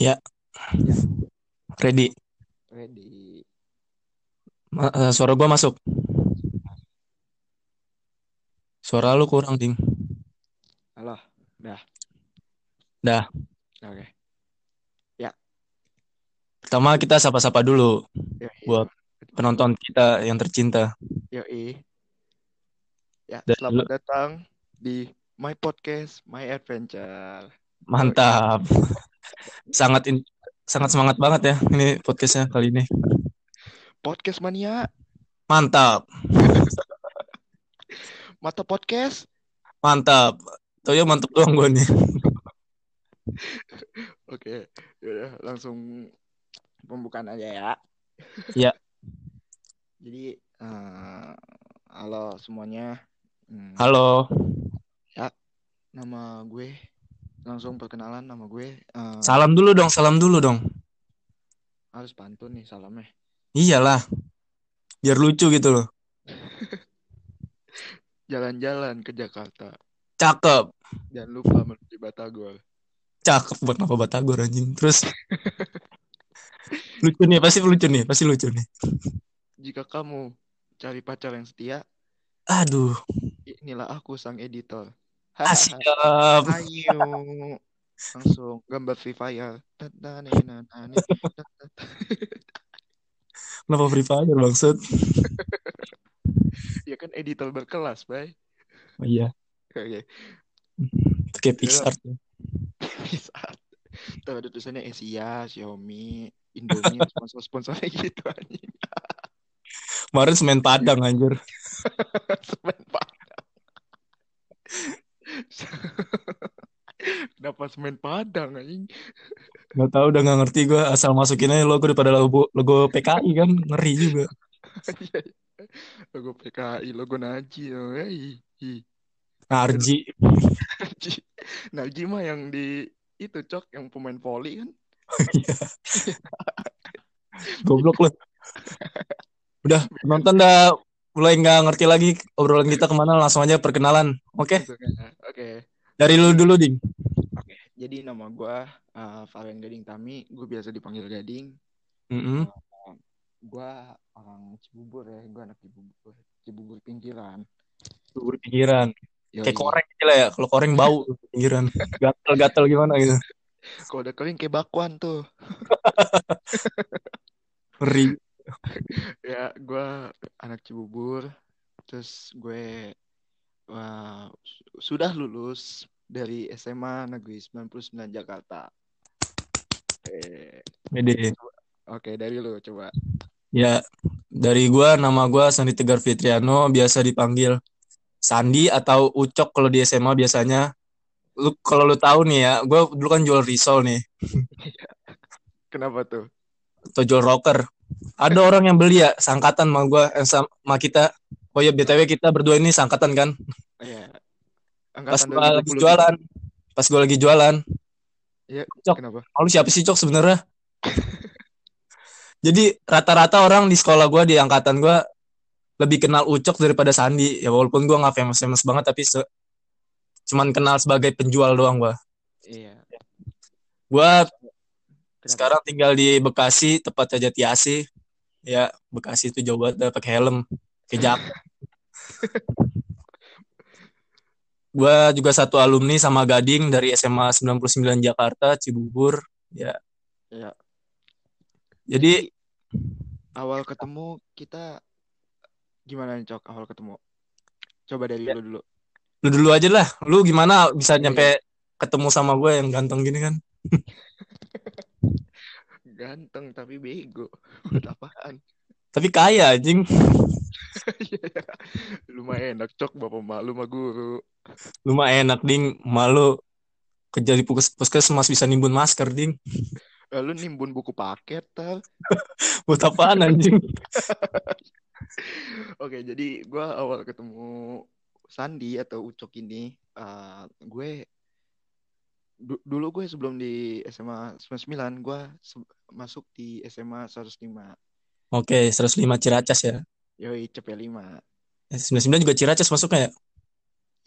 Ya. Ready. Ready. Ma- eh, suara gua masuk. Suara lu kurang, Ding. Halo. Dah. Dah. Oke. Pertama kita sapa-sapa dulu Yoi. buat penonton kita yang tercinta. Yoi. Ya, Dan selamat datang di My Podcast, My Adventure. Mantap. Sangat in- sangat semangat banget ya ini podcastnya kali ini. Podcast Mania, Mantap. Mata Podcast. Mantap. Tuh ya mantap doang gua nih. Oke, yaudah langsung pembukaan aja ya. Ya. Jadi, eh, halo semuanya. Hmm, Halo. Nama gue, langsung perkenalan nama gue. eh, Salam dulu dong, salam dulu dong. harus pantun nih salamnya. Iyalah. Biar lucu gitu loh. Jalan-jalan ke Jakarta. Cakep. Jangan lupa menuju Batagor. Cakep buat apa Batagor anjing. Terus lucu nih, pasti lucu nih, pasti lucu nih. Jika kamu cari pacar yang setia, Aduh, inilah aku sang editor. Asik. Ayo, langsung gambar Free Fire. Kenapa Free Fire maksud? Ya kan editor berkelas, bay. Oh, iya, Oke, kayak Pixar. bisa. Tuh ada tulisannya Asia, Xiaomi, Indomie, sponsor-sponsornya gitu anjing. Kemarin semen Padang anjir. Semen Padang. Kenapa semen Padang anjing? Gak tau udah gak ngerti gue asal masukin aja logo daripada logo, logo PKI kan ngeri juga. Logo PKI, logo Naji. oh. Narji. Naji. Naji mah yang di itu cok yang pemain voli kan. Goblok lu. Udah nonton dah mulai nggak ngerti lagi obrolan kita ke mana langsung aja perkenalan. Oke, aja. Oke. dari lu dulu ding. Oke. Jadi nama gua uh, Valen Gading Tami, gue biasa dipanggil Gading. Mm-mm. Gua orang Cibubur ya, gua anak Cibubur. Cibubur pinggiran. Bubur pinggiran. Yoi. Kayak koreng aja lah ya. Kalau koreng bau pinggiran. Gatel-gatel gimana gitu. Kalau udah kering kayak bakwan tuh. Ngeri. Ya, gua anak Cibubur. Terus gue wah, su- sudah lulus dari SMA Negeri 99 Jakarta. Eh, Pede. Oke, dari lu coba. Ya, dari gua nama gua Sandi Tegar Fitriano, biasa dipanggil Sandi atau Ucok kalau di SMA biasanya. Lu kalau lu tahu nih ya, gua dulu kan jual risol nih, Kenapa tuh? atau jual rocker. Ada orang yang beli ya, sangkatan sama gua, eh, sama kita. Oh ya, BTW kita berdua ini sangkatan kan. Iya. Pas Angkatan gua lagi 2020. jualan, pas gua lagi jualan, Iya, Cok. kenapa? Lu siapa sih Cok sebenarnya? Jadi rata-rata orang di sekolah gua di angkatan gua lebih kenal Ucok daripada Sandi. Ya walaupun gua nggak famous-famous banget tapi se- cuman kenal sebagai penjual doang gua. Iya. Gua Kenapa? sekarang tinggal di Bekasi, tepatnya Jatiasi. Ya, Bekasi itu jauh banget pakai helm, jaket. Gua juga satu alumni sama Gading dari SMA 99 Jakarta, Cibubur. Ya. Iya. Jadi awal ketemu kita gimana nih, Cok? Awal ketemu. Coba dari Ya. lu dulu. lu dulu aja lah. Lu gimana bisa Iya. nyampe ketemu sama gue yang ganteng gini kan? Ganteng tapi bego. Buat apaan? Tapi kaya anjing. Lumayan enak, Cok. Bapak malu sama guru. Lu mah enak ding, malu kerja di puskesmas bisa nimbun masker ding. Lalu nimbun buku paket, tal. Buat apaan anjing? Oke, jadi gua awal ketemu Sandi atau Ucok ini, eh, gue du- dulu gue sebelum di SMA 99, gue masuk di SMA 105. Oke, 105 Ciracas ya. Yoi, CP5. Eh, 99 juga Ciracas masuknya ya?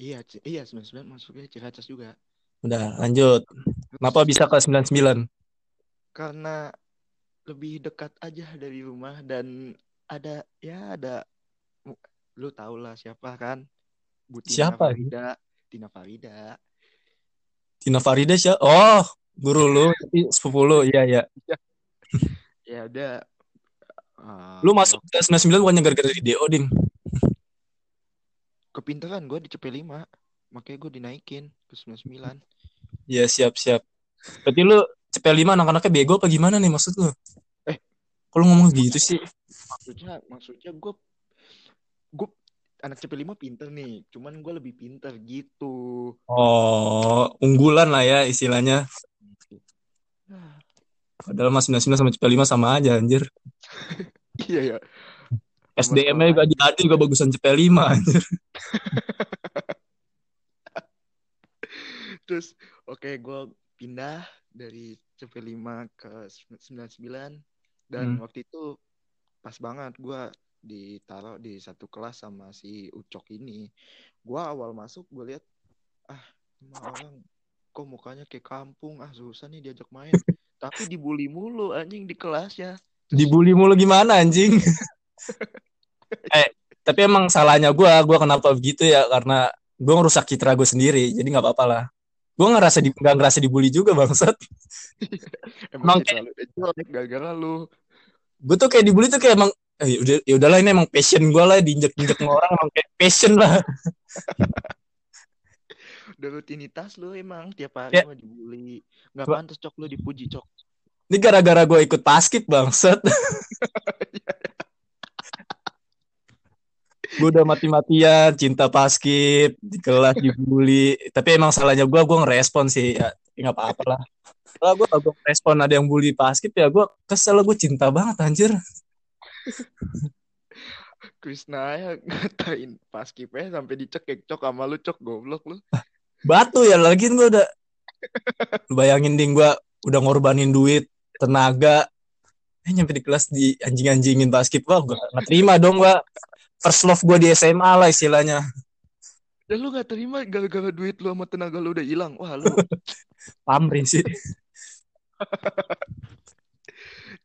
Iya, iya 99 masuknya Ciracas juga. Udah, lanjut. Kenapa bisa ke 99? Karena lebih dekat aja dari rumah dan ada ya ada lu tau lah siapa kan? Butina Siapa? Farida, Tina Farida. Tina Farida siapa? Oh, guru lu, sepupu lu. Iya, iya. Ya udah uh, Lu masuk ke 99 bukannya gara-gara video, Ding. kepintaran gue di CP5 makanya gue dinaikin ke 99 Iya, siap-siap. Berarti lu CP5 anak-anaknya bego apa gimana nih maksud lu? Eh. Lu ngomong gitu sih? maksudnya maksudnya gue gue anak CP5 pinter nih cuman gue lebih pinter gitu Oh, unggulan lah ya istilahnya. Ah, Padahal mas 99 sama CP5 sama aja anjir. iya ya SDM-nya juga jadi juga bagusan CP5 anjir. terus oke gue pindah dari CP5 ke 99 dan Hmm. waktu itu pas banget gue ditaruh di satu kelas sama si Ucok ini. Gue awal masuk gue lihat ah orang kok mukanya kayak kampung. Ah susah nih diajak main. Tapi dibully mulu anjing di kelasnya. Terus- Dibully mulu gimana anjing? eh, tapi emang salahnya gua, gua kenapa begitu ya? Karena gua ngerusak citra gue sendiri, jadi nggak apa-apa lah. Gue ngerasa di, nggak ngerasa dibully juga bangsat. emang gara-gara lu Gue tuh kayak dibully tuh kayak emang eh, udah ya udahlah ini emang passion gue lah diinjek-injek sama orang emang kayak passion lah. udah rutinitas lu emang tiap hari Ya. dibully nggak pantas cok lu dipuji cok Ini gara-gara gue ikut basket bangsat. gue udah mati-matian cinta basket di kelas dibully. Tapi emang salahnya gue, gue ngerespon sih ya nggak apa-apa lah. Kalau gue gue respon ada yang bully basket ya gue kesel gue cinta banget anjir. Krisna ya ngatain pas kipnya sampai dicekek cok sama lu cok goblok lu Batu ya lagi gue udah Lu bayangin ding gue udah ngorbanin duit, tenaga, eh nyampe di kelas di anjing-anjingin basket gue gue gak terima dong gue first love gue di SMA lah istilahnya. Dan lu gak terima gara-gara duit lu sama tenaga lu udah hilang? Wah lu. Pamri sih.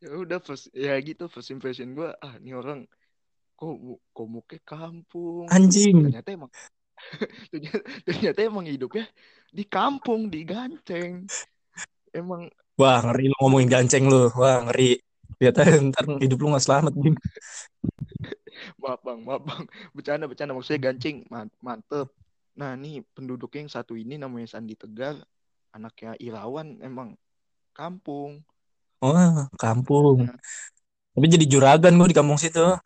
Ya udah first ya gitu first impression gue ah ini orang kok kok mukanya kampung? Anjing. Ternyata emang ternyata, ternyata emang hidupnya di kampung di Ganceng emang wah ngeri lu ngomongin ganceng lu. Wah ngeri. Lihat aja ntar hidup lu gak selamat Bim. maaf bang. Maaf bang. Bercanda bercanda. Maksudnya Ganceng man- mantep. Nah nih penduduknya yang satu ini namanya Sandi Tegar anaknya Irawan emang kampung. Wah kampung. Tapi jadi juragan gue di kampung situ.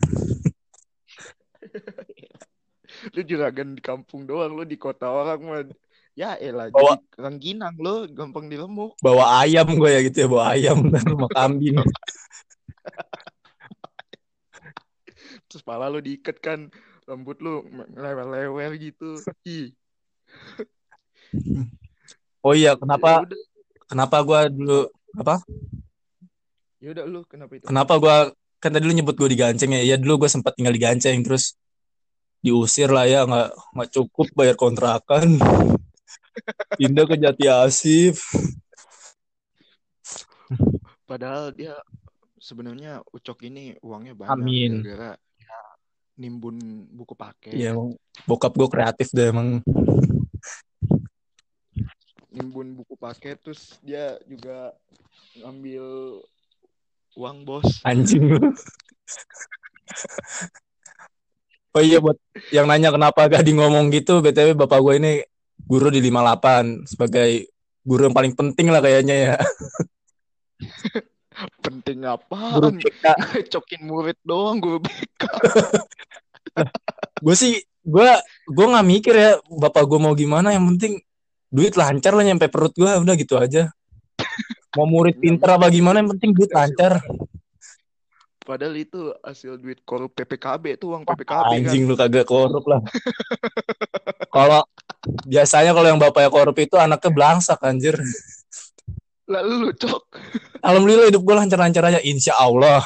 Lu juragan di kampung doang lu di kota orang mah ya elah Bawa- jadi rengginang lu gampang diremuk bawa ayam gue ya gitu ya bawa ayam ntar rumah kambing. Terus pala lu diikat kan rambut lu lewer-lewer gitu. Ih. Oh iya kenapa ya udah. kenapa gue dulu apa? Ya udah lu kenapa itu? Kenapa gue kan tadi lu nyebut gue di Ganceng ya iya dulu gue sempat tinggal di Ganceng terus diusir lah ya nggak nggak cukup bayar kontrakan pindah ke Jati Asif. Padahal dia sebenarnya Ucok ini uangnya banyak Amin. gara-gara ya, nimbun buku paket. Ya emang bokap gue kreatif deh emang. Nimbun buku paket terus dia juga ngambil uang bos. Anjing. Lu oh iya buat yang nanya kenapa gak di ngomong gitu btw bapak gue ini guru di 58 sebagai guru yang paling penting lah kayaknya ya. Penting guru apaan BK cokin murid doang guru BK gue sih gue gue nggak mikir ya bapak gue mau gimana. Yang penting duit lancar lah nyampe perut gue udah gitu aja. Mau murid pinter apa gimana yang penting duit lancar. Padahal itu hasil duit korup PPKB tuh uang PPKB kan. Anjing lu kagak korup lah. Kalau biasanya kalau yang bapaknya korup itu anaknya belangsak anjir lalu lu cok alhamdulillah hidup gue lancar-lancar aja insya Allah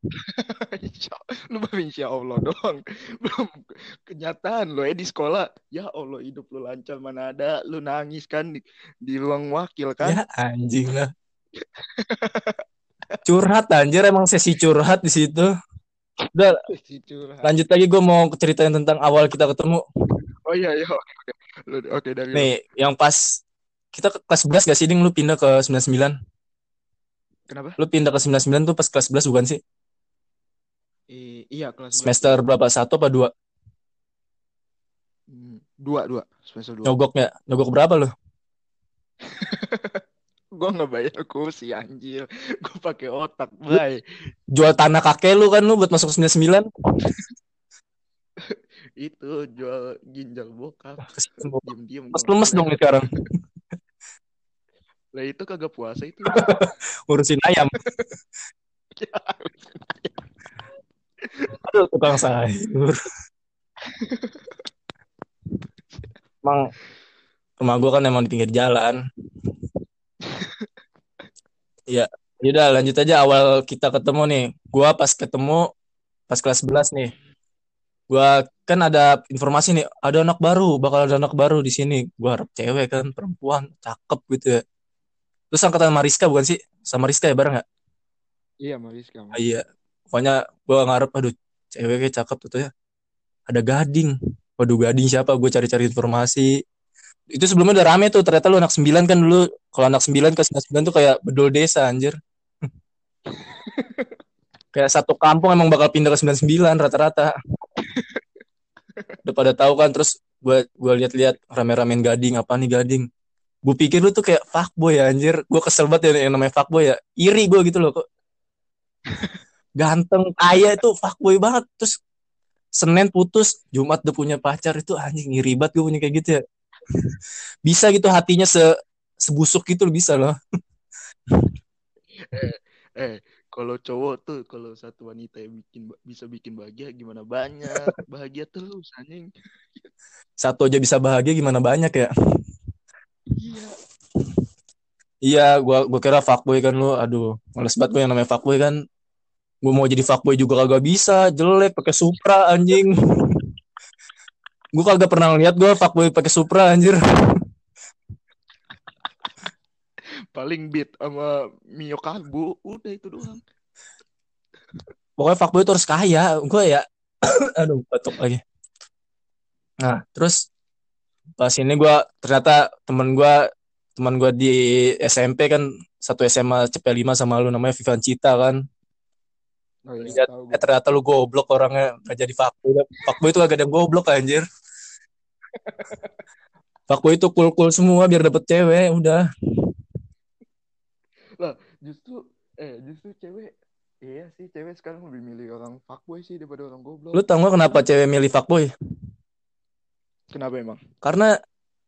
Insya, lu baru insya Allah doang. Belum kenyataan lo ya di sekolah. Ya Allah hidup lu lancar mana ada. Lu nangis kan di, di ruang wakil kan. Ya anjing lah. curhat anjir emang sesi curhat di situ. Udah lanjut lagi gue mau ceritain tentang awal kita ketemu. Oh iya iya oke oke. Oke dari. Nih, yang pas kita ke kelas 11 gak sih Ding lu pindah ke 99? Kenapa? Lu pindah ke 99 tuh pas kelas 11 bukan sih? I- iya kelas dua. Semester berapa? Satu apa dua? Hmm, dua dua semester dua. Nyogoknya. Nyogok berapa lu? Gue nggak bayar kursi anjir. Gue pakai otak, bay. Jual tanah kakek lu kan lu buat masuk 99? Itu jual ginjal bokap. Diem-diem. Mas gua lemes dong sekarang. Lah itu kagak puasa itu. Ngurusin ayam. Aduh, tukang sayur. Emang rumah gua kan emang di pinggir jalan. Iya, yaudah lanjut aja awal kita ketemu nih. Gua pas ketemu pas kelas 11 nih. Gua kan ada informasi nih, ada anak baru, bakal ada anak baru di sini. Gua harap cewek kan, perempuan, cakep gitu ya. Terus angkatan Mariska bukan sih? Sama Rizka ya bareng nggak? Iya, Mariska. Ah, iya. Pokoknya gua ngarep aduh cewek kayak cakep tuh ya. Ada gading. Waduh gading siapa? Gue cari-cari informasi. Itu sebelumnya udah rame tuh. Ternyata lu anak 9 kan dulu. Kalau anak 9 ke 99 tuh kayak bedol desa anjir. kayak satu kampung emang bakal pindah ke 99 rata-rata. Udah pada tahu kan terus gue gua lihat-lihat rame-ramein gading apa nih gading. Gue pikir lu tuh kayak fuckboy ya anjir. Gue kesel banget ya yang namanya fuckboy ya. Iri gue gitu loh kok ganteng kaya itu fuckboy banget terus Senin putus Jumat udah punya pacar itu anjing iri banget gue punya kayak gitu ya bisa gitu hatinya se sebusuk gitu loh bisa loh Eh, kalau cowok tuh kalau satu wanita yang bikin bisa bikin bahagia gimana banyak? Bahagia terus anjing. satu aja bisa bahagia gimana banyak ya? Iya. iya gua gua kira fuckboy kan lu. Aduh males banget gue yang namanya fuckboy kan. Gue mau jadi fuckboy juga kagak bisa. Jelek pakai Supra anjing. Gue kagak pernah lihat gue fuckboy pakai Supra anjir Paling beat sama Mio Kalbu. Udah itu doang. pokoknya fuckboy itu harus kaya. Gue ya aduh batuk lagi. Nah terus pas ini gue ternyata temen gue teman gue di SMP kan satu SMA CP5 sama lu namanya Vivan Cita kan. Oh iya, eh, ternyata lu goblok orangnya gak jadi fuckboy. Fuckboy itu gak ada goblok anjir. Fuckboy itu cool cool semua biar dapet cewek udah Justru eh justru cewek iya sih cewek sekarang lebih milih orang fuckboy sih daripada orang goblok. lu tau gak kenapa cewek milih fuckboy Kenapa emang? karena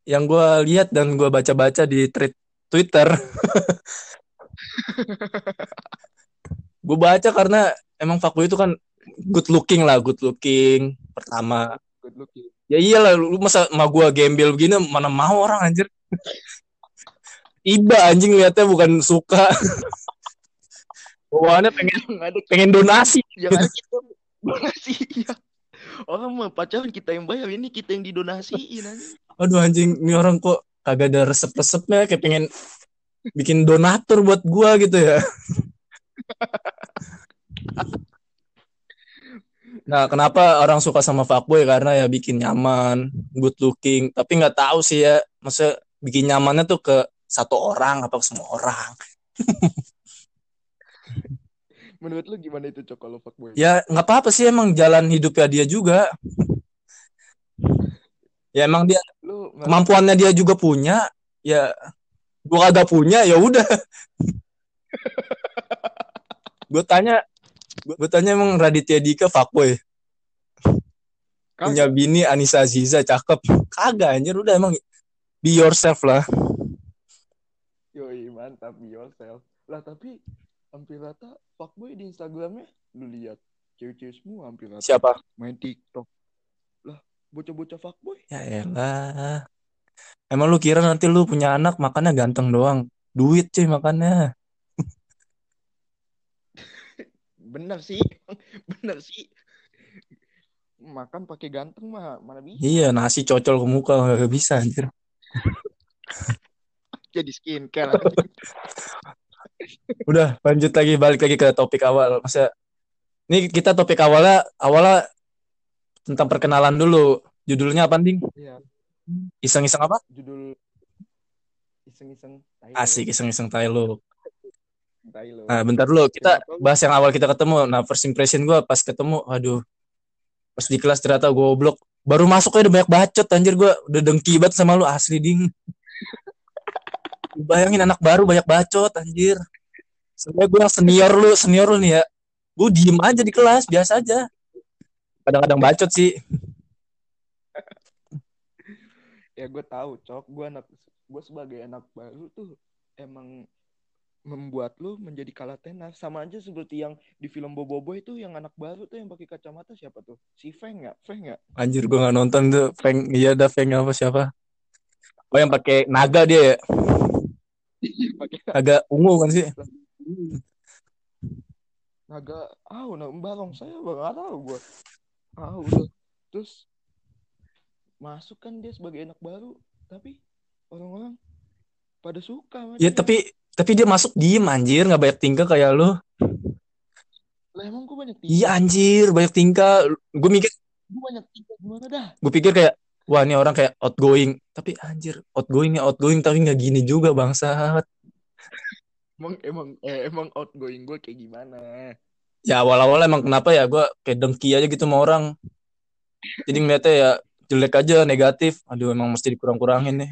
yang gue lihat dan gue baca-baca di thread Twitter gue baca karena emang fuckboy itu kan good looking lah good looking pertama Good looking. ya iyalah lu masa sama gue gembel begini mana mau orang anjir iba anjing liatnya bukan suka bawaannya pengen ada pengen donasi yang ada kita donasi iya. Orang mau pacaran kita yang bayar ini kita yang didonasiin anjing. aduh anjing ini orang kok kagak ada resep-resepnya kayak pengen bikin donatur buat gua gitu ya Nah, kenapa orang suka sama fuckboy? Karena ya bikin nyaman, good looking. Tapi nggak tahu sih ya, masa bikin nyamannya tuh ke satu orang apa ke semua orang? Menurut lu gimana itu cok kalau fuckboy? Ya nggak apa-apa sih emang jalan hidupnya dia juga. Ya emang dia Lu kemampuannya dia juga punya. Ya gua kagak punya, ya udah. gue tanya, gue tanya emang Raditya Dika fuckboy. Punya bini Anissa Aziza cakep. Kagak anjir udah emang be yourself lah. Yoi mantap be yourself. Lah tapi hampir rata fuckboy di Instagramnya lu lihat cewek-cewek semua hampir rata Siapa? main TikTok. Lah bocah-bocah fuckboy Ya elah. Emang lu kira nanti lu punya anak makannya ganteng doang. Duit cuy makannya. bener sih bener sih makan pakai ganteng mah mana bisa Iya, nasi cocol ke muka gak bisa anjir. jadi skincare. Udah, lanjut lagi balik lagi ke topik awal. Masa ini kita topik awalnya awalnya tentang perkenalan dulu. Judulnya apa, Ding? Iya, Iseng-iseng apa? judul iseng-iseng tai Asik, iseng-iseng tai lu. Nah, bentar dulu. Kita bahas yang awal kita ketemu. Nah, first impression gue pas ketemu, aduh. Pas di kelas ternyata goblok. Baru masuk aja udah banyak bacot anjir gue. Udah dengki banget sama lu asli, Ding. Bayangin anak baru banyak bacot anjir. Sebenernya gue yang senior lu, senior lu nih ya. Gue diem aja di kelas, biasa aja. Kadang-kadang bacot sih. ya gue tahu cok gue anak gue sebagai anak baru tuh emang membuat lu menjadi kalah tenar sama aja seperti yang di film Bobo Boy itu yang anak baru tuh yang pakai kacamata siapa tuh si Feng nggak Feng nggak Anjir gue nggak nonton tuh. Feng, iya ada Feng apa siapa? Oh yang pakai naga dia ya. Pakai Agak ungu kan sih. naga ah oh, nah, balong saya nggak tahu gue ah udah terus masuk kan dia sebagai anak baru tapi orang-orang pada suka sama Ya dia. tapi tapi dia masuk diem anjir nggak banyak tingkah kayak lu. lah emang gue banyak Iya anjir banyak tingkah. Gue mikir gue banyak tingkah gimana dah gue pikir kayak wah ini orang kayak outgoing. Tapi anjir outgoingnya outgoing tapi nggak gini juga bangsat. Emang emang eh, emang outgoing gue kayak gimana Ya awal-awal emang kenapa ya gue kayak dengki aja gitu sama orang. Jadi ngeliatnya ya jelek aja negatif. Aduh emang mesti dikurang-kurangin nih.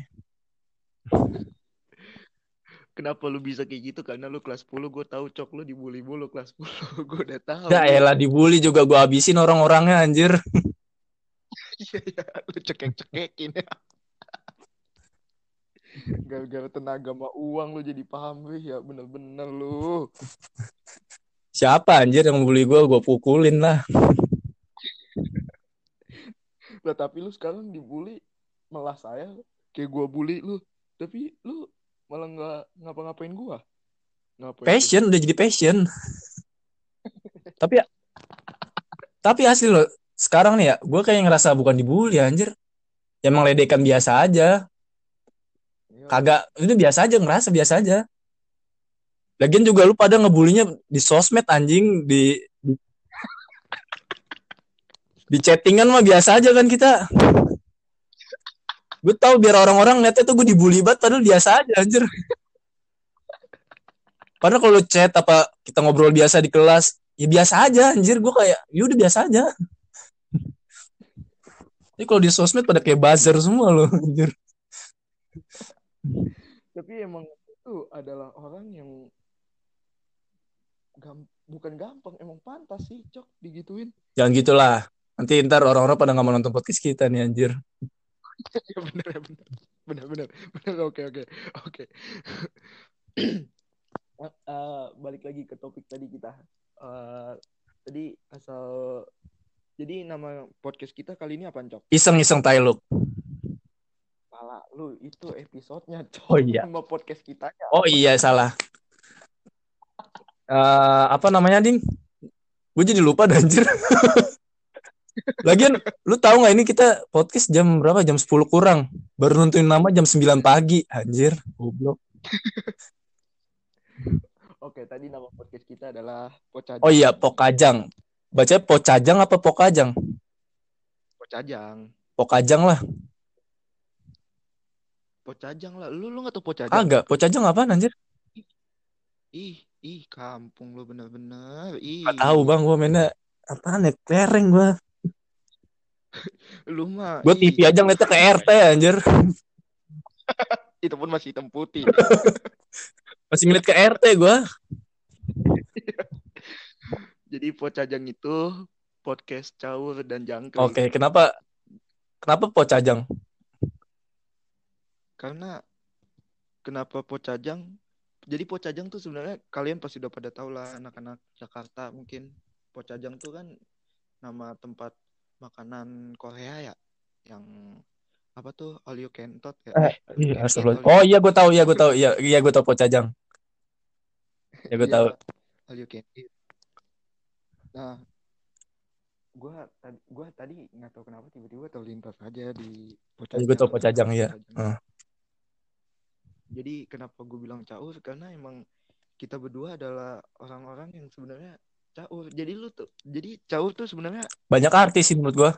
Kenapa lu bisa kayak gitu? Karena lu kelas 10 gue tahu cok lu dibully mulu kelas 10 gue udah tahu. Ya elah dibully juga gue habisin orang-orangnya anjir. Iya iya lu cekek-cekekin ya. Gara-gara tenaga sama uang lu jadi paham wih ya bener-bener lu. Siapa anjir yang bully gue, gue pukulin lah. Lah tapi lu sekarang dibully malah saya kayak gua bully lu. Tapi lu malah nggak ngapa-ngapain gua. Ngapain? Passion udah jadi passion. tapi tapi asli loh, sekarang nih ya, gue kayak ngerasa bukan dibully anjir. Ya emang ledekan biasa aja. Kagak, itu biasa aja, ngerasa biasa aja. Lagian juga lu pada ngebulinya di sosmed anjing, di di, di chattingan mah biasa aja kan kita. Gue tahu biar orang-orang ngeliatnya tuh gue dibully banget padahal biasa aja anjir. Padahal kalau chat apa kita ngobrol biasa di kelas, ya biasa aja anjir gue kayak ya udah biasa aja. Ini kalau di sosmed pada kayak buzzer semua loh anjir. Tapi emang itu adalah orang yang gam bukan gampang, emang pantas sih cok digituin. Jangan gitulah. Nanti ntar orang-orang pada nggak mau nonton podcast kita nih anjir. ya bener ya bener bener bener bener oke oke oke Eh, eh, balik lagi ke topik tadi kita Eh, tadi asal jadi nama podcast kita kali ini apa cok Iseng-iseng tai lu. Pala lu itu episodenya cok Oh iya. nama podcast kita Oh iya salah. Eh apa namanya ding? Gue jadi lupa dah, anjir. Lagian lu tahu nggak ini kita podcast jam berapa? Jam 10 kurang. Baru nentuin nama jam 9 pagi. Anjir, goblok. oke tadi nama podcast kita adalah Pocajang Oh iya, Pokajang. Bacanya Pocajang apa Pokajang? Pocajang Pokajang lah. Pocajang lah lu lu nggak tahu Pocajang Agak, Pocajang apaan anjir? ih ih kampung lu bener-bener ih Gak tahu bang, gue mainnya apaan ya? Klereng gue. lu mah ih, TV aja ngeliatnya ke RT anjir. itu pun masih hitam putih Masih ngeliat ke RT gue. Jadi Pocajang itu podcast caur dan jangkrik. Oke, kenapa kenapa Pocajang? Karena kenapa Pocajang? Jadi Pocajang tuh sebenarnya kalian pasti udah pada tahu lah anak-anak Jakarta mungkin Pocajang tuh kan nama tempat makanan Korea ya yang apa tuh all you can eat ya? Eh, Iya, you Oh iya gue tahu, iya gue tahu, iya iya gue tahu Pocajang. Ya gue Iya, tahu. all you can eat. Nah, gua tadi gua tadi nggak tahu kenapa tiba-tiba terlintas aja di Tadi gue tau Pocajang ya. Pocajang. Ah. Jadi kenapa gue bilang caur karena emang kita berdua adalah orang-orang yang sebenarnya caur. Jadi lu tuh jadi caur tuh sebenarnya Banyak artis sih menurut gue.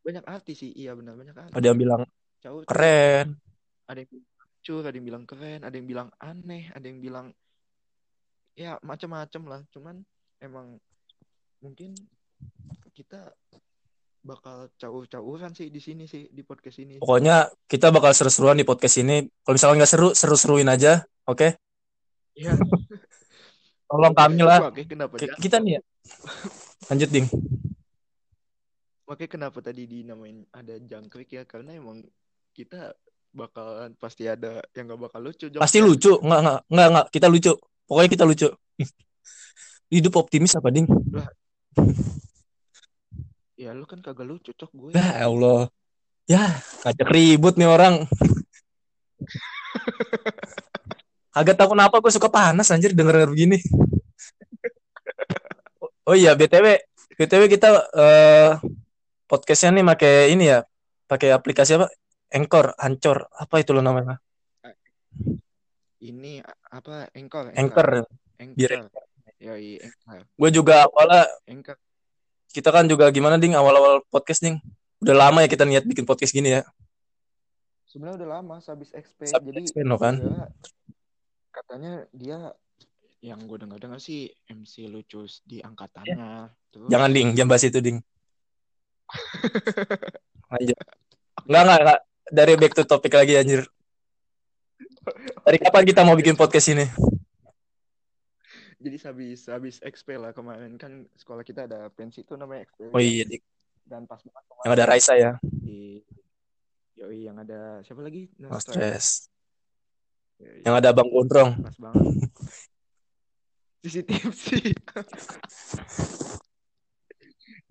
banyak artis sih. Iya benar banyak artis. Ada yang bilang Caur keren. ada yang lucu, ada yang bilang keren, ada yang bilang aneh, ada yang bilang ya macam-macam lah. Cuman emang mungkin kita bakal caur-cauran sih di sini sih di podcast ini. Pokoknya kita bakal seru-seruan di podcast ini. Kalau misalnya nggak seru, seru-seruin aja. Oke? Iya. Tolong kami lah. Makanya kenapa K- Kita nih ya. Lanjut, Ding. makanya kenapa tadi dinamain ada jangkrik ya karena emang kita bakalan pasti ada yang gak bakal lucu Pasti jokesnya. lucu. Nggak, nggak, nggak, nggak. Kita lucu. Pokoknya kita lucu. Hidup optimis apa, Ding? Ya lu kan kagak lucu cok gue. Ya Allah. Ya, ngajak ribut nih orang. Agak tahu kenapa gue suka panas anjir denger-denger begini. Oh iya, BTW, BTW kita eh podcastnya nih pakai ini ya, pakai aplikasi apa? Anchor, Ancor, apa itu lo namanya? Ini apa Anchor Anchor. Biar Anchor. Yoi, Anchor. gue juga awalnya Anchor. Kita kan juga gimana ding awal-awal podcast ding. Udah lama ya kita niat bikin podcast gini ya. Sebenarnya udah lama habis XP Habis jadi XP, no kan? gara-gara katanya dia yang gue dengar-dengar sih MC lucu di angkatannya. Terus Jangan ding, jangan bahas itu ding. Lanjut. Enggak, enggak, enggak. Dari back to topic lagi anjir. Dari kapan kita mau bikin podcast ini? Jadi habis habis XP lah kemarin kan sekolah kita ada pensi tuh namanya XP. Oh iya. Dan pas banget kemarin yang ada Raisa ya. di Yoi yang ada siapa lagi? No Nastra. stress. Yoi, Yang ada Bang Gondrong. pas banget. CCTV sih.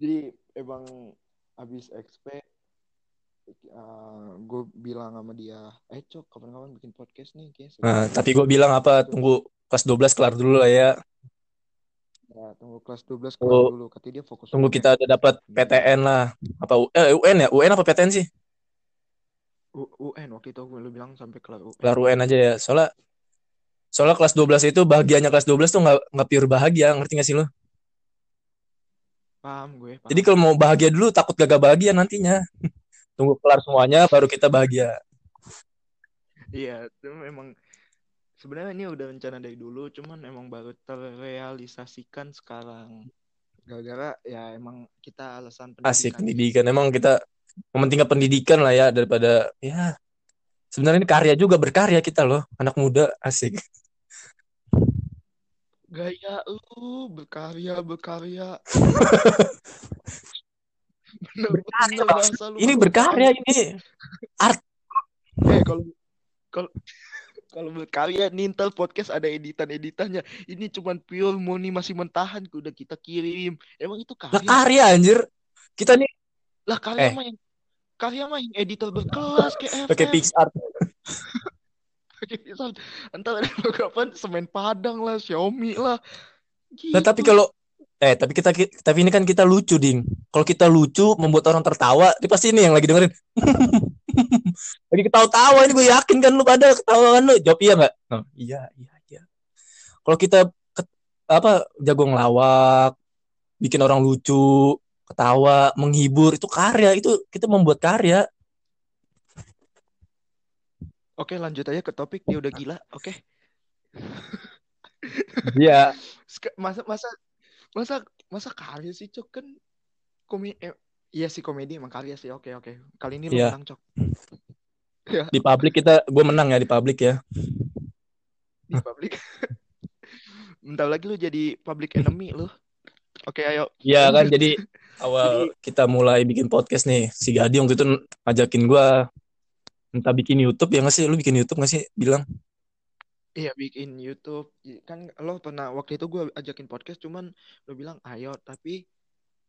Jadi emang habis XP gue bilang sama dia, eh cok kapan-kapan bikin podcast nih kayak Nah, tapi gue bilang apa? Tunggu kelas 12 kelar dulu lah ya. Ya, tunggu kelas 12 Tunggu- kelar dulu. Katanya dia fokus Tunggu UN. kita udah dapat PTN lah. Apa U- eh, UN ya? UN apa PTN sih? U- UN waktu itu gue lu bilang sampai kelar UN. Kelar UN aja ya. Soalnya soalnya kelas 12 itu bahagianya kelas 12 tuh nggak nggak pure bahagia, ngerti gak sih lo? Paham gue, paham. Jadi kalau mau bahagia dulu takut gagal bahagia nantinya. Tunggu kelar semuanya baru kita bahagia. Iya, itu memang sebenarnya ini udah rencana dari dulu, cuman emang baru terrealisasikan sekarang. Gara-gara ya emang kita alasan Asik pendidikan. pendidikan. Emang kita mementingkan pendidikan lah ya daripada ya sebenarnya ini karya juga berkarya kita loh, anak muda asik. Gaya lu berkarya berkarya. Bener-bener bahasa lu Ini berkarya ini. Eh kalau kalau kalau berkarya Nintel podcast ada editan-editannya. Ini cuman pure murni masih mentahan udah kita kirim. Emang itu Lah karya? karya anjir. Kita nih Lah karya Eh. mah yang karya mah yang editor berkelas kayak pakai FM. PixArt. Pakai Pixar. Entar ada kapan semen Padang lah, Xiaomi lah. Gitu. Nah, tapi kalau eh tapi kita tapi ini kan kita lucu, Ding. Kalau kita lucu membuat orang tertawa, dia pasti ini yang lagi dengerin. lagi ketawa-tawa ini gue yakin kan lu pada ketawa kan lu. Jawab iya nggak? Oh, iya, iya, iya. Kalau kita ke- apa jago ngelawak, bikin orang lucu, ketawa, menghibur itu karya, itu kita membuat karya. Oke, lanjut aja ke topik. Dia udah gila. Oke. Iya. Sek- Masa masa masa masa karya sih, Cok? Kan komedi eh, iya sih komedi emang karya sih. Oke, oke. Kali ini lu Iya. menang, Cok. Ya, Di publik kita gue menang ya di publik ya. di publik. Bentar lagi lu jadi public enemy lu. Oke, ayo. Iya kan jadi awal kita mulai bikin podcast nih si Gadi waktu itu ngajakin gua entah bikin YouTube ya nggak sih lu bikin YouTube nggak sih bilang Iya bikin YouTube kan lo pernah waktu itu gue ajakin podcast cuman lo bilang ayo tapi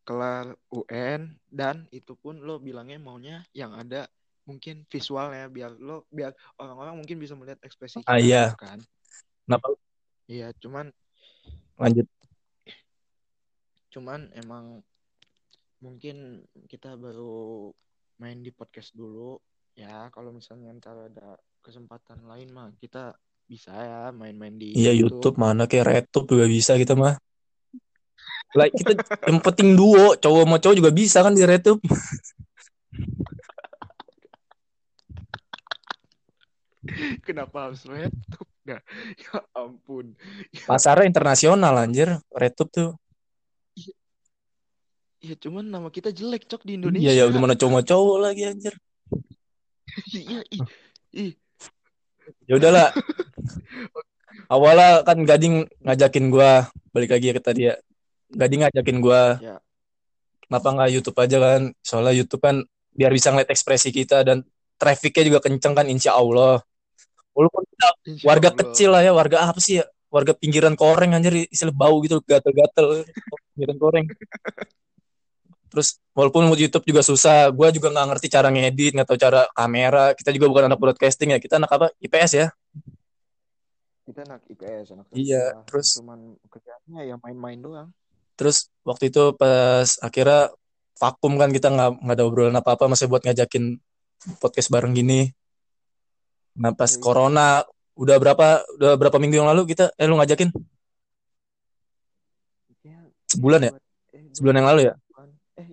kelar UN dan itu pun lo bilangnya maunya yang ada mungkin visualnya biar lo biar orang-orang mungkin bisa melihat ekspresi Ah, kita iya. gitu kan. Kenapa? Iya cuman lanjut. Cuman emang mungkin kita baru main di podcast dulu ya. Kalau misalnya ntar ada kesempatan lain mah kita bisa ya main-main di Iya YouTube. Mana kayak RedTube juga bisa kita mah. Like kita yang penting duo, cowok sama cowok juga bisa kan di RedTube. kenapa harus laptop nah ya ampun Pasarnya internasional anjir, RedTube tuh. ya cuman nama kita jelek cok di Indonesia Iya ya udah mana cowok cowok lagi anjir. iya ih Ya udahlah. Awalnya kan Gading ngajakin gua balik lagi ke tadi ya. Gading ngajakin gua. Ya. Kenapa nggak YouTube aja kan? Soalnya YouTube kan biar bisa ngeliat ekspresi kita dan trafficnya juga kenceng kan insya Allah. Walaupun kita Insya warga Allah. kecil lah ya, warga apa sih ya? Warga pinggiran koreng anjir istilah bau gitu, gatel-gatel. Pinggiran koreng. Terus walaupun mau YouTube juga susah, gua juga nggak ngerti cara ngedit, nggak tahu cara kamera. Kita juga bukan anak broadcasting ya, kita anak apa? IPS ya. kita anak IPS anak Iya, terus- cuman kerjaannya ya main-main doang Terus waktu itu pas akhirnya vakum kan kita nggak nggak ada obrolan apa-apa, masih buat ngajakin podcast bareng gini. Nah pas Iya. corona udah berapa udah berapa minggu yang lalu kita eh lu ngajakin ya, sebulan ya? eh, Sebulan yang lalu ya? eh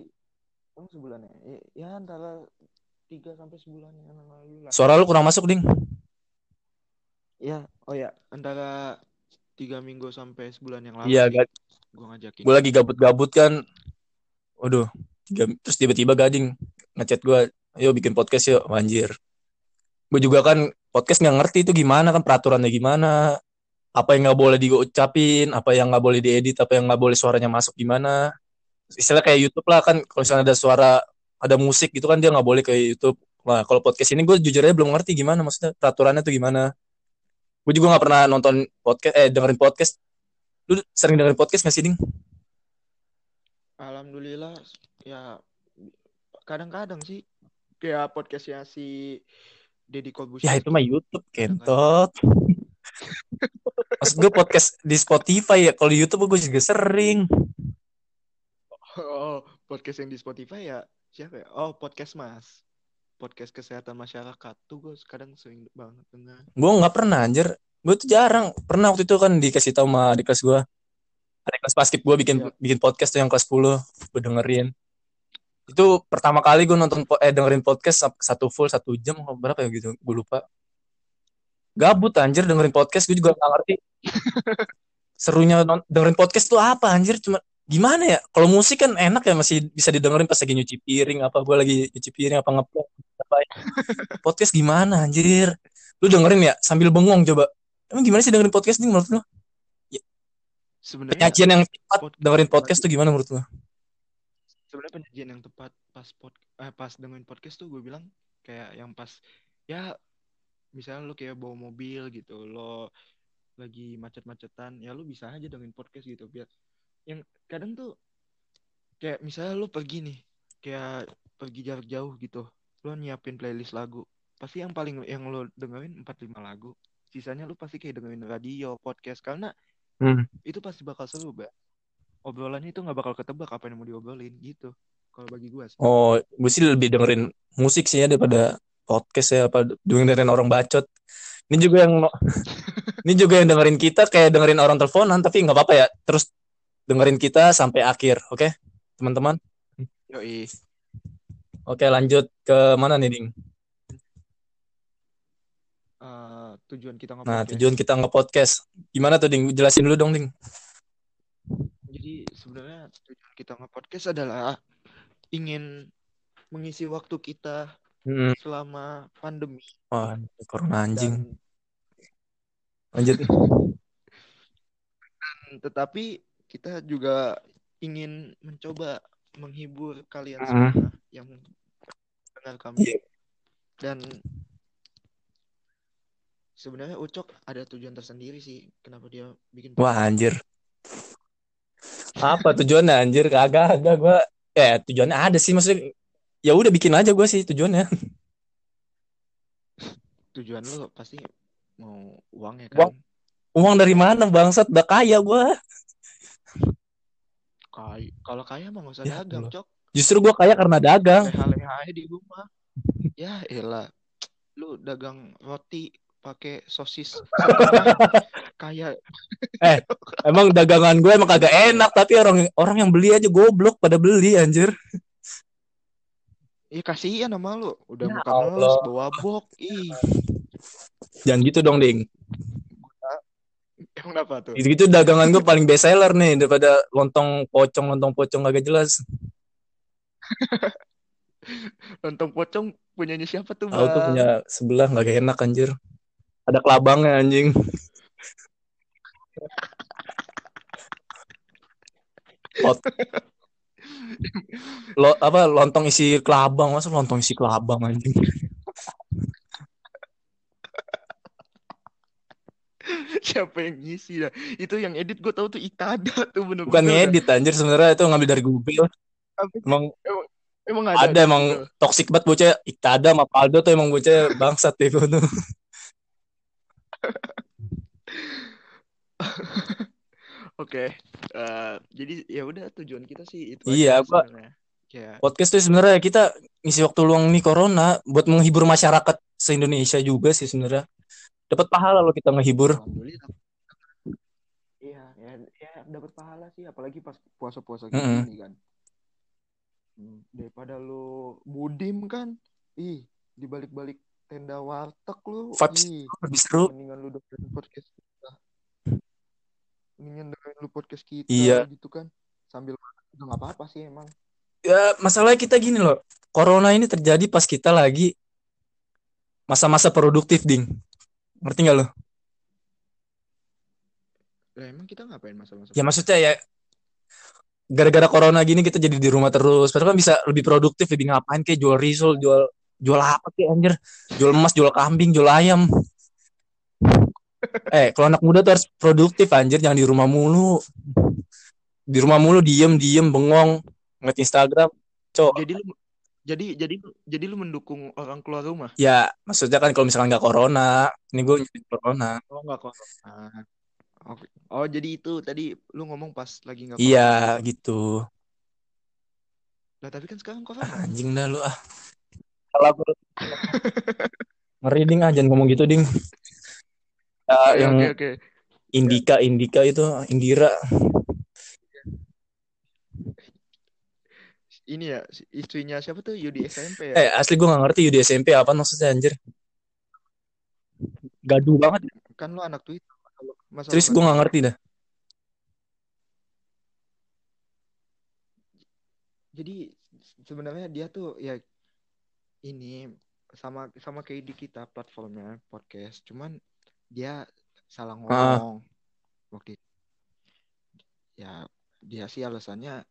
emang sebulan ya ya, ya antara tiga sampai sebulan yang lalu lah Suara lu kurang masuk ding. ya oh ya antara tiga minggu sampai sebulan yang lalu Iya, gua ngajakin gue lagi gabut-gabut kan. Waduh, terus tiba-tiba gading ngechat gue, ayo bikin podcast yuk, anjir. Gue juga kan podcast nggak ngerti itu gimana kan peraturannya gimana, apa yang nggak boleh diucapin, apa yang nggak boleh diedit, apa yang nggak boleh suaranya masuk gimana. Istilah kayak YouTube lah kan, kalau misalnya ada suara, ada musik gitu kan dia nggak boleh kayak YouTube. Nah kalau podcast ini gue jujur aja belum ngerti gimana maksudnya peraturannya tuh gimana. Gue juga nggak pernah nonton podcast, eh dengerin podcast. Lu sering dengerin podcast nggak sih ding? alhamdulillah ya kadang-kadang sih kayak podcastnya si Deddy Corbuzier Ya itu mah YouTube kentot. Maksud gue podcast di Spotify ya. Kalau di YouTube gue juga sering. Oh, podcast yang di Spotify ya siapa ya? Oh, podcast Mas. Podcast kesehatan masyarakat tuh gue kadang sering banget dengar. Gue nggak pernah anjir. Gue tuh jarang. Pernah waktu itu kan dikasih tahu sama di kelas gue. Ada kelas basket gue bikin Iya. bikin podcast tuh yang kelas 10. Gue dengerin. Itu pertama kali gue nonton eh dengerin podcast satu full satu jam apa berapa ya gitu. Gue lupa. Gabut anjir dengerin podcast gue juga nggak ngerti. Serunya non- dengerin podcast tuh apa anjir cuma gimana ya? Kalau musik kan enak ya masih bisa didengerin pas lagi nyuci piring apa gue lagi nyuci piring apa ngeplok apa ya. Podcast gimana anjir? Lu dengerin ya sambil bengong coba. Emang gimana sih dengerin podcast nih menurut lu? Sebenarnya Penyajian yang tepat podcast dengerin podcast tuh gimana menurut lu? sebenarnya penyajian yang tepat pas pod eh, pas dengerin podcast tuh gue bilang kayak yang pas ya misalnya lo kayak bawa mobil gitu lo lagi macet-macetan ya lo bisa aja dengerin podcast gitu biar yang kadang tuh kayak misalnya lo pergi nih kayak pergi jarak jauh gitu lo nyiapin playlist lagu pasti yang paling yang lo dengerin 4 5 lagu sisanya lo pasti kayak dengerin radio podcast karena Hmm. itu pasti bakal seru ba obrolannya itu nggak bakal ketebak apa yang mau diobrolin gitu kalau bagi gue sih Oh, gue sih lebih dengerin musik sih ya daripada podcast ya apa dengerin orang bacot. Ini juga yang ini juga yang dengerin kita kayak dengerin orang teleponan tapi nggak apa-apa ya. Terus dengerin kita sampai akhir, oke? Teman-teman. Yoi. Oke, lanjut ke mana nih, Ding? Eh, tujuan kita Nah, nge-podcast. tujuan kita nge-podcast. Gimana tuh, Ding? Jelasin dulu dong, Ding. Jadi sebenarnya tujuan kita nge-podcast adalah ingin mengisi waktu kita Hmm. selama pandemi Wah, corona anjing. dan Lanjut. tetapi kita juga ingin mencoba menghibur kalian Hmm. semua yang dengar kami Iya. dan sebenarnya Ucok ada tujuan tersendiri sih kenapa dia bikin Wah, anjir. Apa tujuannya anjir? Kagak ada gua. Eh, tujuannya ada sih maksudnya. Ya udah bikin aja gua sih tujuannya. tujuan lo pasti mau uang ya Uang. kan Uang dari mana bangsat? Udah kaya gua. kaya kalau kaya mah nggak usah Ya dagang Allah. cok Justru gue kaya karena dagang. leha-leha aja di rumah ya elah lu dagang roti pakai sosis kayak Emang dagangan gue emang kagak enak, tapi orang orang yang beli aja goblok pada beli anjir. Ih kasihan sama lu udah Ya ngeles bawa bok ih Jangan gitu dong, Ding. emang apa tuh Gitu-gitu dagangan gue paling best seller nih daripada lontong pocong lontong pocong kagak jelas. lontong pocong punyanya siapa tuh Tahu tuh punya sebelah nggak enak anjir. Ada kelabangnya anjing. Lot. Lo apa lontong isi kelabang masa lontong isi kelabang anjing. siapa yang ngisi dah itu yang edit gue tahu tuh Itada tuh bener-bener Bukan dah. ngedit anjir sebenarnya itu ngambil dari Google. Sih? Emang emang ada, ada, emang toxic banget bocah Iktada sama Paldo tuh emang bocah bangsat gua tuh. Oke, eh, jadi ya udah tujuan kita sih itu Iya, aja sebenarnya. Ya, Podcast tuh sebenarnya kita ngisi waktu luang nih corona buat menghibur masyarakat se-Indonesia juga sih sebenarnya. Dapat pahala loh kita ngehibur. alhamdulillah. Iya, ya, ya dapat pahala sih, apalagi pas puasa-puasa gini kan. Hmm, Daripada lu budim kan, ih di balik-balik tenda warteg lu, Vibes ih lebih seru. mendingan lu dengerin podcast kita. Mendingan dengerin lu podcast kita Iya. gitu kan, sambil juga nggak apa-apa sih emang. Ya, masalahnya kita gini loh. Corona ini terjadi pas kita lagi masa-masa produktif, Ding. Ngerti nggak lo? Lah emang kita ngapain masa-masa? Ya maksudnya ya gara-gara corona gini kita jadi di rumah terus. Padahal kan bisa lebih produktif, lebih ngapain kayak jual risol, jual jual apa kayak anjir? Jual emas, jual kambing, jual ayam. Eh, kalau anak muda tuh harus produktif anjir, jangan di rumah mulu. Di rumah mulu diem diem bengong ngeliat Instagram. Cok, Jadi lu jadi jadi jadi lu mendukung orang keluar rumah? ya maksudnya kan kalau misalkan nggak corona, ini gue nyebut corona. Oh enggak kok. Ah. Oke. Oh jadi itu tadi lu ngomong pas lagi nggak Iya corona. gitu. Lah tapi kan sekarang corona. Anjing dah lu ah. Salah gue. Ngeri ding ah, jangan ngomong gitu ding. Ya, Oke yang oke oke. Indika Indika itu Indira. Ini ya istrinya siapa tuh Yudi SMP ya? Eh asli gue nggak ngerti di SMP apa maksudnya anjir. Gaduh banget. Kan lu anak Twitter. Masalah- Terus gue nggak ngerti dah. Jadi sebenarnya dia tuh ya ini sama sama kayak di kita platformnya podcast. Cuman dia salah Ah. ngomong waktu itu. Ya dia sih alasannya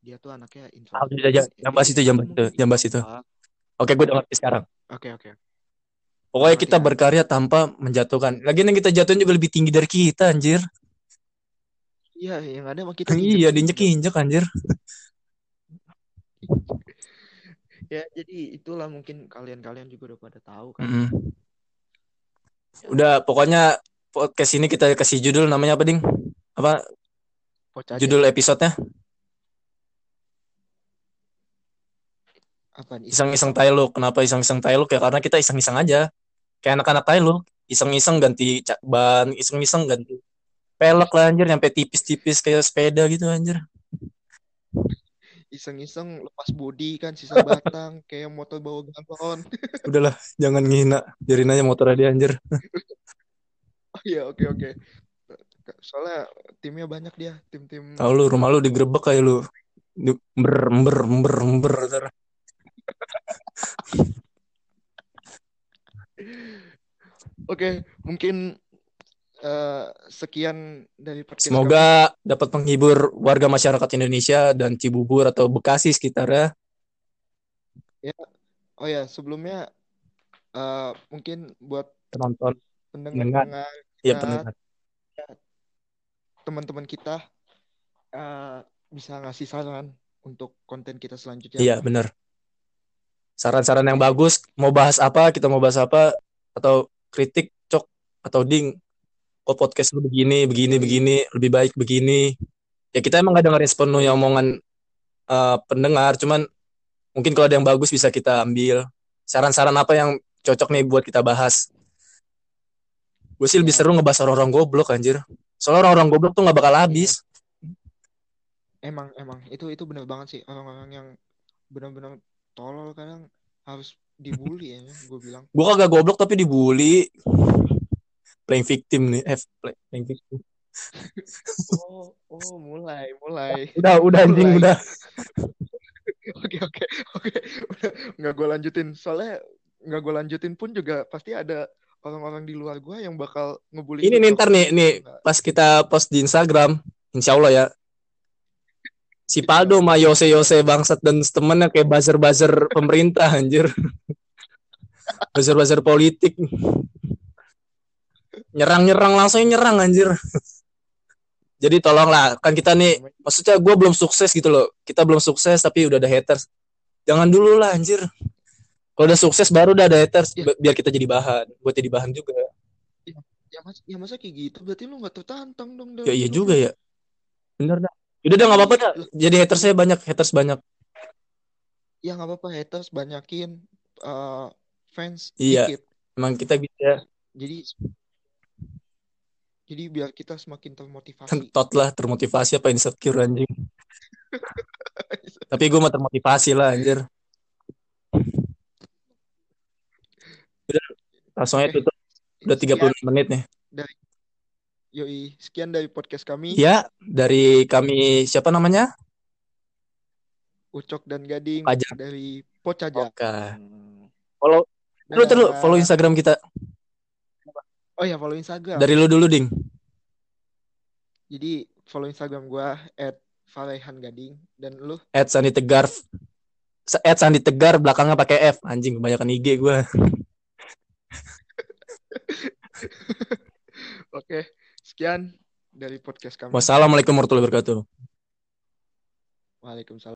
dia tuh anaknya Ah, introvert. jangan- jangan bahas itu, bahas itu, bahas itu. Oke gue udah ngerti sekarang. Oke oke. Pokoknya Ngerti kita ya? berkarya tanpa menjatuhkan. Lagian yang kita jatuhin juga lebih tinggi dari kita anjir. Iya yang ada sama kita Iya diinjek-injek. diinjek-injek anjir. Ya jadi itulah mungkin kalian-kalian juga udah pada tahu kan. Mm-mm. Udah pokoknya podcast ini kita kasih judul namanya apa ding? Apa judul episodenya? Apa nih? Iseng-iseng Tailuk. Kenapa iseng-iseng Tailuk ya? Karena kita iseng-iseng aja. Kayak anak-anak Tailuk. Iseng-iseng ganti ban, iseng-iseng ganti pelek lah anjir. Nyampe tipis-tipis kayak sepeda gitu anjir. Iseng-iseng lepas bodi kan sisa batang kayak motor bawa galon. Udahlah, jangan ngehina. Biarin aja motornya dia anjir. Oh iya oke oke. Soalnya timnya banyak dia, tim-tim Tahu lu, rumah lu digerebek kayak lu. Di- ember, ember, ember. ntar. Oke, mungkin eh, sekian dari podcast kami. Semoga dapat menghibur warga masyarakat Indonesia dan Cibubur atau Bekasi sekitarnya. Oh ya, sebelumnya eh, mungkin buat Penonton. pendengar Ya, pendengar. teman-teman kita eh, bisa ngasih saran untuk konten kita selanjutnya. Iya, benar. Saran-saran yang bagus, mau bahas apa, kita mau bahas apa, atau kritik, cok, atau ding, kok podcast lu begini, begini, begini, lebih baik begini. ya kita emang gak dengerin sepenuhnya omongan uh, pendengar cuman mungkin kalau ada yang bagus bisa kita ambil. Saran-saran apa yang cocok nih buat kita bahas? Gue sih lebih Ya. seru ngebahas orang-orang goblok anjir. Soalnya orang-orang goblok tuh nggak bakal habis. Emang emang. Itu itu bener banget sih. Orang-orang yang benar-benar tolol kadang harus dibully ya gue bilang. gue kagak goblok tapi dibully playing victim nih eh play- playing victim Oh, oh mulai mulai. udah udah anjing Mulai. udah Oke oke oke. Udah nggak gue lanjutin soalnya nggak gue lanjutin pun juga pasti ada orang-orang di luar gue yang bakal ngebully. ini nih ntar nih nih pas kita post di Instagram insya Allah ya si Paldo sama Yose Yose bangsat dan temennya kayak buzzer buzzer pemerintah anjir buzzer buzzer politik nyerang nyerang langsung nyerang anjir. Jadi tolonglah kan kita nih maksudnya gue belum sukses gitu loh. Kita belum sukses tapi udah ada haters. Jangan dulu lah anjir. Kalau udah sukses baru udah ada haters. Bi- biar kita jadi bahan. Buat jadi bahan juga. Ya mas, ya masa kayak gitu? Berarti lu nggak tertantang dong ya iya juga ya. Bener dah udah dah nggak apa-apa dah jadi haters saya banyak haters banyak. Ya nggak apa-apa. Haters banyakin eh, fans Iya. dikit. emang kita bisa Jadi jadi biar kita semakin termotivasi. kentot lah termotivasi apa insecure anjing tapi gue mah termotivasi lah anjir udah langsung aja Oke. tutup udah 36 menit nih Yoi, sekian dari podcast kami ya dari kami siapa namanya Ucok dan Gading Pajak. dari Pocaja. oke follow Dadah. follow Instagram kita Oh ya follow Instagram. dari lu dulu ding. Jadi follow Instagram gua @farehangading dan lu? At Sandi Tegar. At Sandi Tegar belakangnya pakai F. Anjing kebanyakan IG gue Oke, sekian dari podcast kami. wassalamualaikum warahmatullahi wabarakatuh. Waalaikumsalam.